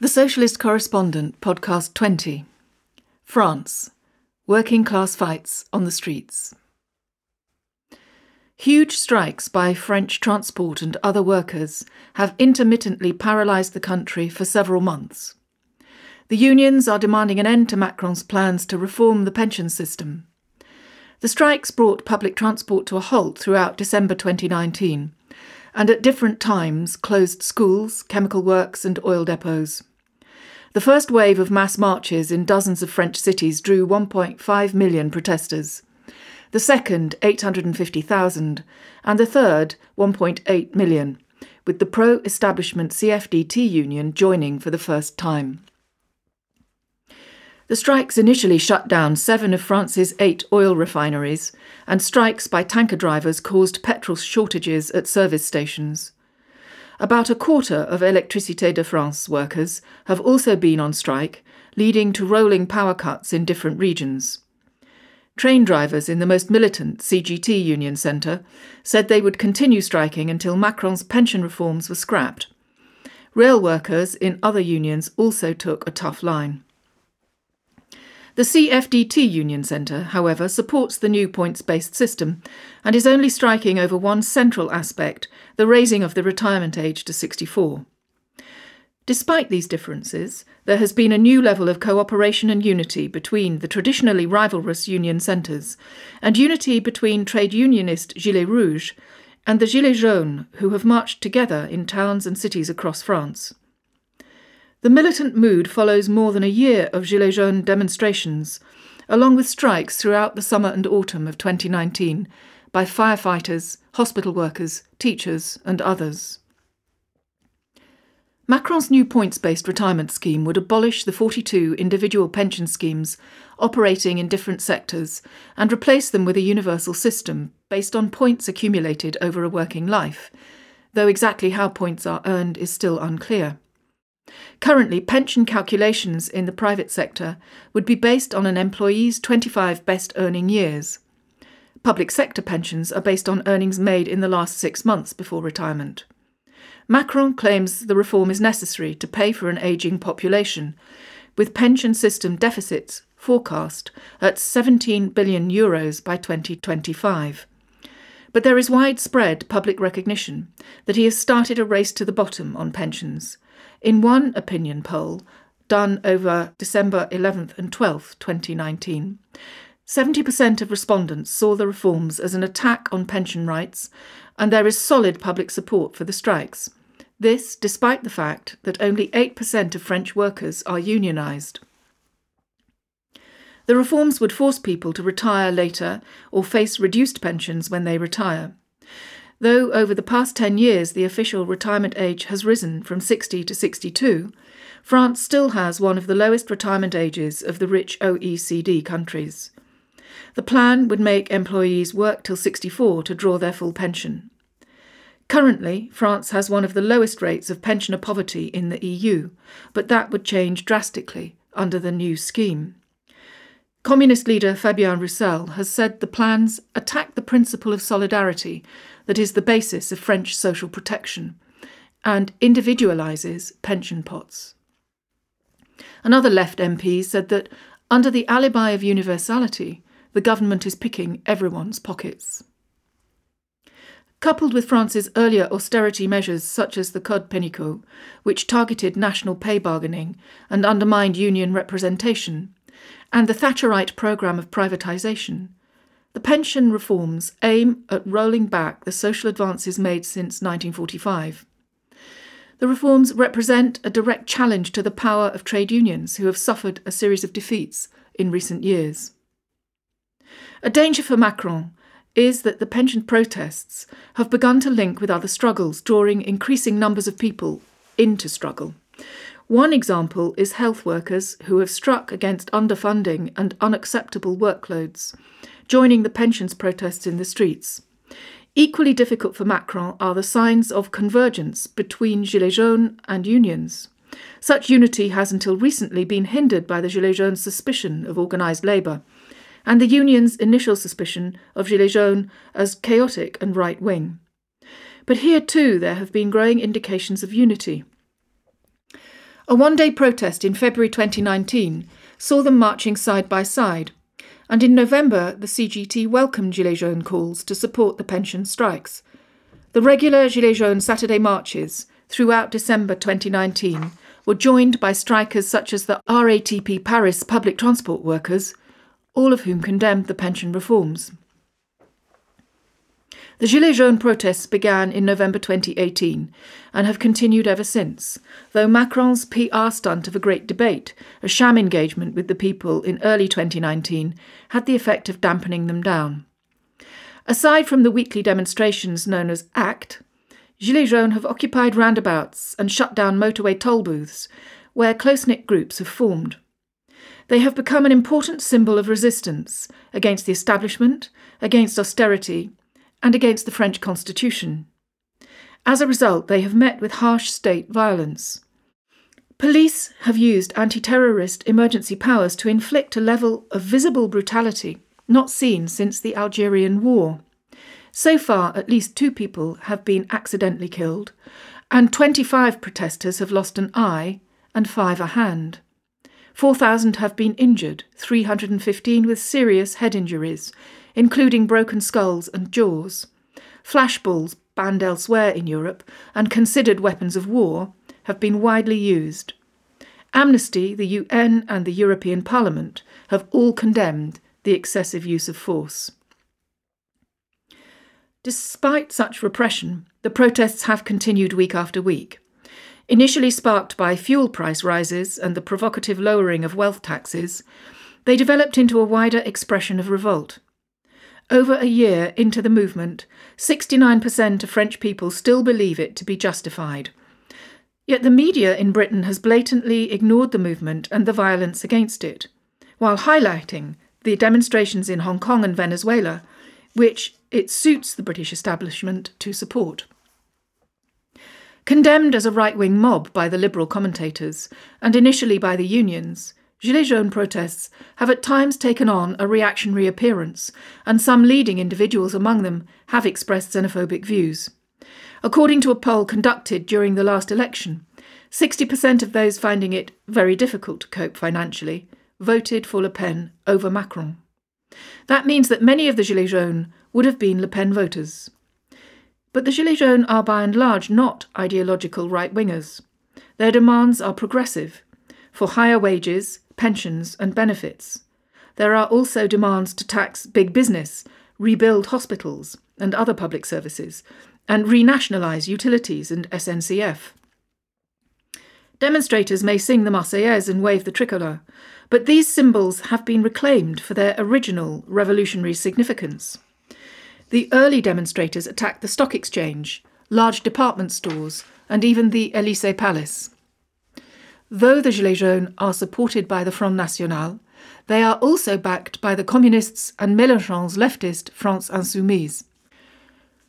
The Socialist Correspondent, Podcast 20. France. Working class fights on the streets. Huge strikes by French transport and other workers have intermittently paralysed the country for several months. The unions are demanding an end to Macron's plans to reform the pension system. The strikes brought public transport to a halt throughout December 2019 and at different times closed schools, chemical works, and oil depots. The first wave of mass marches in dozens of French cities drew 1.5 million protesters. The second, 850,000, and the third, 1.8 million, with the pro establishment CFDT union joining for the first time. The strikes initially shut down seven of France's eight oil refineries, and strikes by tanker drivers caused petrol shortages at service stations. About a quarter of Électricité de France workers have also been on strike, leading to rolling power cuts in different regions. Train drivers in the most militant CGT union centre said they would continue striking until Macron's pension reforms were scrapped. Rail workers in other unions also took a tough line. The CFDT Union Centre, however, supports the new points based system and is only striking over one central aspect the raising of the retirement age to 64. Despite these differences, there has been a new level of cooperation and unity between the traditionally rivalrous union centres, and unity between trade unionist Gilets Rouges and the Gilets Jaunes, who have marched together in towns and cities across France. The militant mood follows more than a year of Gilets jaunes demonstrations, along with strikes throughout the summer and autumn of 2019 by firefighters, hospital workers, teachers, and others. Macron's new points based retirement scheme would abolish the 42 individual pension schemes operating in different sectors and replace them with a universal system based on points accumulated over a working life, though exactly how points are earned is still unclear. Currently, pension calculations in the private sector would be based on an employee's 25 best earning years. Public sector pensions are based on earnings made in the last six months before retirement. Macron claims the reform is necessary to pay for an ageing population, with pension system deficits forecast at 17 billion euros by 2025. But there is widespread public recognition that he has started a race to the bottom on pensions in one opinion poll done over December 11th and 12th, 2019, 70% of respondents saw the reforms as an attack on pension rights, and there is solid public support for the strikes. This despite the fact that only 8% of French workers are unionised. The reforms would force people to retire later or face reduced pensions when they retire. Though over the past 10 years the official retirement age has risen from 60 to 62, France still has one of the lowest retirement ages of the rich OECD countries. The plan would make employees work till 64 to draw their full pension. Currently, France has one of the lowest rates of pensioner poverty in the EU, but that would change drastically under the new scheme. Communist leader Fabien Roussel has said the plans attack the principle of solidarity that is the basis of French social protection and individualises pension pots. Another left MP said that under the alibi of universality, the government is picking everyone's pockets. Coupled with France's earlier austerity measures such as the Code Pénicaud, which targeted national pay bargaining and undermined union representation, and the Thatcherite programme of privatisation, the pension reforms aim at rolling back the social advances made since 1945. The reforms represent a direct challenge to the power of trade unions who have suffered a series of defeats in recent years. A danger for Macron is that the pension protests have begun to link with other struggles, drawing increasing numbers of people into struggle. One example is health workers who have struck against underfunding and unacceptable workloads, joining the pensions protests in the streets. Equally difficult for Macron are the signs of convergence between Gilets jaunes and unions. Such unity has until recently been hindered by the Gilets jaunes' suspicion of organised labour, and the union's initial suspicion of Gilets jaunes as chaotic and right wing. But here too there have been growing indications of unity. A one day protest in February 2019 saw them marching side by side, and in November the CGT welcomed Gilets jaunes calls to support the pension strikes. The regular Gilets jaunes Saturday marches throughout December 2019 were joined by strikers such as the RATP Paris public transport workers, all of whom condemned the pension reforms. The Gilets jaunes protests began in November 2018 and have continued ever since, though Macron's PR stunt of a great debate, a sham engagement with the people in early 2019, had the effect of dampening them down. Aside from the weekly demonstrations known as ACT, Gilets jaunes have occupied roundabouts and shut down motorway toll booths, where close knit groups have formed. They have become an important symbol of resistance against the establishment, against austerity, and against the French constitution. As a result, they have met with harsh state violence. Police have used anti terrorist emergency powers to inflict a level of visible brutality not seen since the Algerian War. So far, at least two people have been accidentally killed, and 25 protesters have lost an eye and five a hand. 4,000 have been injured, 315 with serious head injuries, including broken skulls and jaws. Flashballs, banned elsewhere in Europe and considered weapons of war, have been widely used. Amnesty, the UN, and the European Parliament have all condemned the excessive use of force. Despite such repression, the protests have continued week after week. Initially sparked by fuel price rises and the provocative lowering of wealth taxes, they developed into a wider expression of revolt. Over a year into the movement, 69% of French people still believe it to be justified. Yet the media in Britain has blatantly ignored the movement and the violence against it, while highlighting the demonstrations in Hong Kong and Venezuela, which it suits the British establishment to support. Condemned as a right wing mob by the Liberal commentators, and initially by the unions, Gilets jaunes protests have at times taken on a reactionary appearance, and some leading individuals among them have expressed xenophobic views. According to a poll conducted during the last election, 60% of those finding it very difficult to cope financially voted for Le Pen over Macron. That means that many of the Gilets jaunes would have been Le Pen voters. But the Gilets jaunes are by and large not ideological right wingers. Their demands are progressive for higher wages, pensions, and benefits. There are also demands to tax big business, rebuild hospitals and other public services, and renationalise utilities and SNCF. Demonstrators may sing the Marseillaise and wave the tricolour, but these symbols have been reclaimed for their original revolutionary significance. The early demonstrators attacked the stock exchange, large department stores, and even the Elysee Palace. Though the Gilets jaunes are supported by the Front National, they are also backed by the communists and Mélenchon's leftist France Insoumise.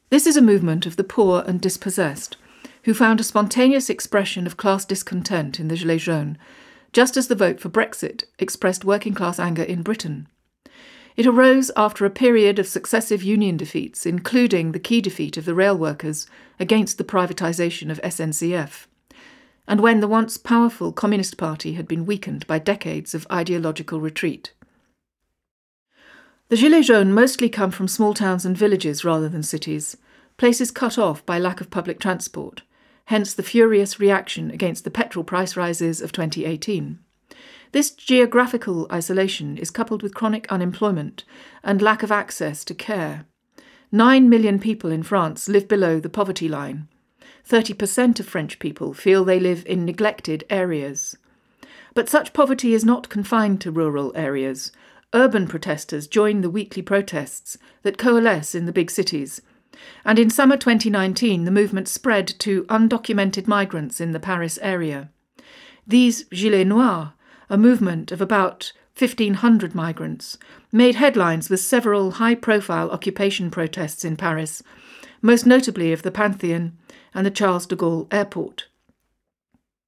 This is a movement of the poor and dispossessed, who found a spontaneous expression of class discontent in the Gilets jaunes, just as the vote for Brexit expressed working class anger in Britain. It arose after a period of successive union defeats, including the key defeat of the rail workers against the privatisation of SNCF and when the once powerful Communist Party had been weakened by decades of ideological retreat. The Gilets jaunes mostly come from small towns and villages rather than cities, places cut off by lack of public transport, hence the furious reaction against the petrol price rises of 2018. This geographical isolation is coupled with chronic unemployment and lack of access to care. Nine million people in France live below the poverty line, 30% of French people feel they live in neglected areas. But such poverty is not confined to rural areas. Urban protesters join the weekly protests that coalesce in the big cities. And in summer 2019, the movement spread to undocumented migrants in the Paris area. These Gilets Noirs, a movement of about 1,500 migrants, made headlines with several high profile occupation protests in Paris, most notably of the Pantheon and the Charles de Gaulle Airport.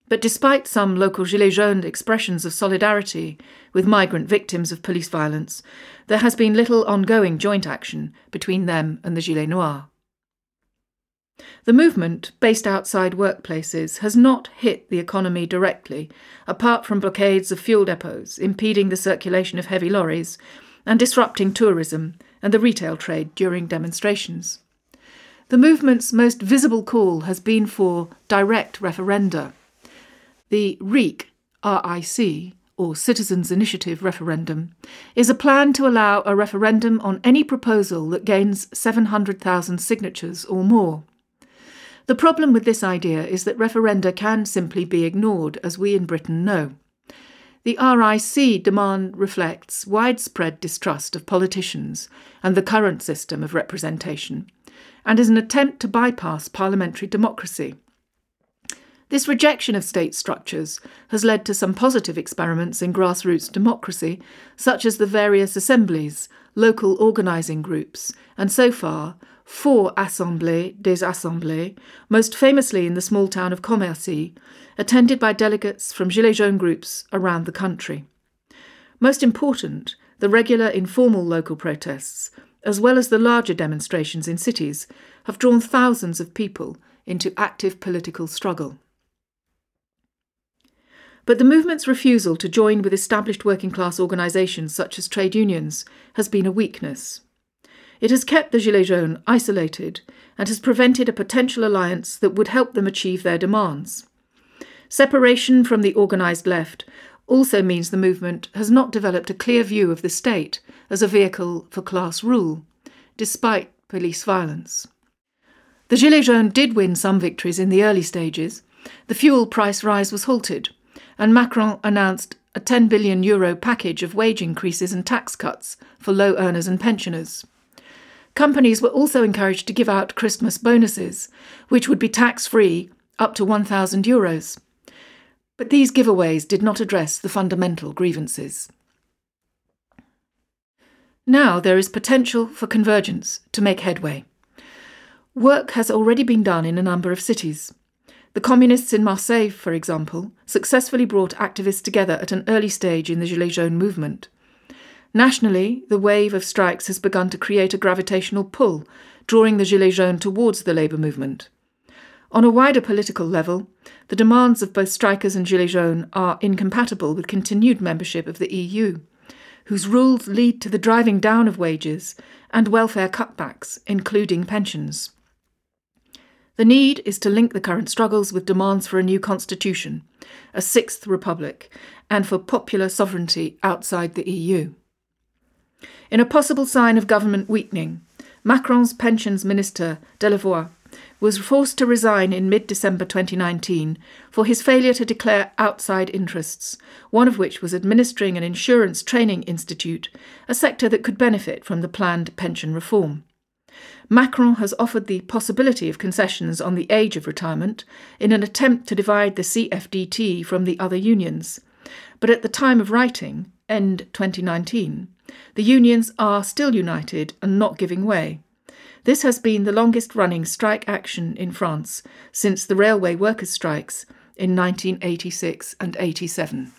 But despite some local Gilets jaunes expressions of solidarity with migrant victims of police violence, there has been little ongoing joint action between them and the Gilets Noirs. The movement, based outside workplaces, has not hit the economy directly, apart from blockades of fuel depots, impeding the circulation of heavy lorries, and disrupting tourism and the retail trade during demonstrations. The movement's most visible call has been for direct referenda. The RIC, RIC, or Citizens' Initiative referendum, is a plan to allow a referendum on any proposal that gains 700,000 signatures or more. The problem with this idea is that referenda can simply be ignored, as we in Britain know. The RIC demand reflects widespread distrust of politicians and the current system of representation, and is an attempt to bypass parliamentary democracy. This rejection of state structures has led to some positive experiments in grassroots democracy, such as the various assemblies, local organising groups, and so far, four Assemblées des Assemblées, most famously in the small town of Commercy, attended by delegates from Gilets jaunes groups around the country. Most important, the regular informal local protests, as well as the larger demonstrations in cities, have drawn thousands of people into active political struggle. But the movement's refusal to join with established working class organisations such as trade unions has been a weakness. It has kept the Gilets jaunes isolated and has prevented a potential alliance that would help them achieve their demands. Separation from the organised left also means the movement has not developed a clear view of the state as a vehicle for class rule, despite police violence. The Gilets jaunes did win some victories in the early stages. The fuel price rise was halted, and Macron announced a 10 billion euro package of wage increases and tax cuts for low earners and pensioners. Companies were also encouraged to give out Christmas bonuses, which would be tax free up to 1,000 euros. But these giveaways did not address the fundamental grievances. Now there is potential for convergence to make headway. Work has already been done in a number of cities. The communists in Marseille, for example, successfully brought activists together at an early stage in the Gilets jaunes movement. Nationally, the wave of strikes has begun to create a gravitational pull, drawing the Gilets jaunes towards the labour movement. On a wider political level, the demands of both strikers and Gilets jaunes are incompatible with continued membership of the EU, whose rules lead to the driving down of wages and welfare cutbacks, including pensions. The need is to link the current struggles with demands for a new constitution, a sixth republic, and for popular sovereignty outside the EU. In a possible sign of government weakening, Macron's pensions minister, Delevoye, was forced to resign in mid December 2019 for his failure to declare outside interests, one of which was administering an insurance training institute, a sector that could benefit from the planned pension reform. Macron has offered the possibility of concessions on the age of retirement in an attempt to divide the CFDT from the other unions. But at the time of writing, end 2019, the unions are still united and not giving way. This has been the longest running strike action in France since the railway workers' strikes in 1986 and 87.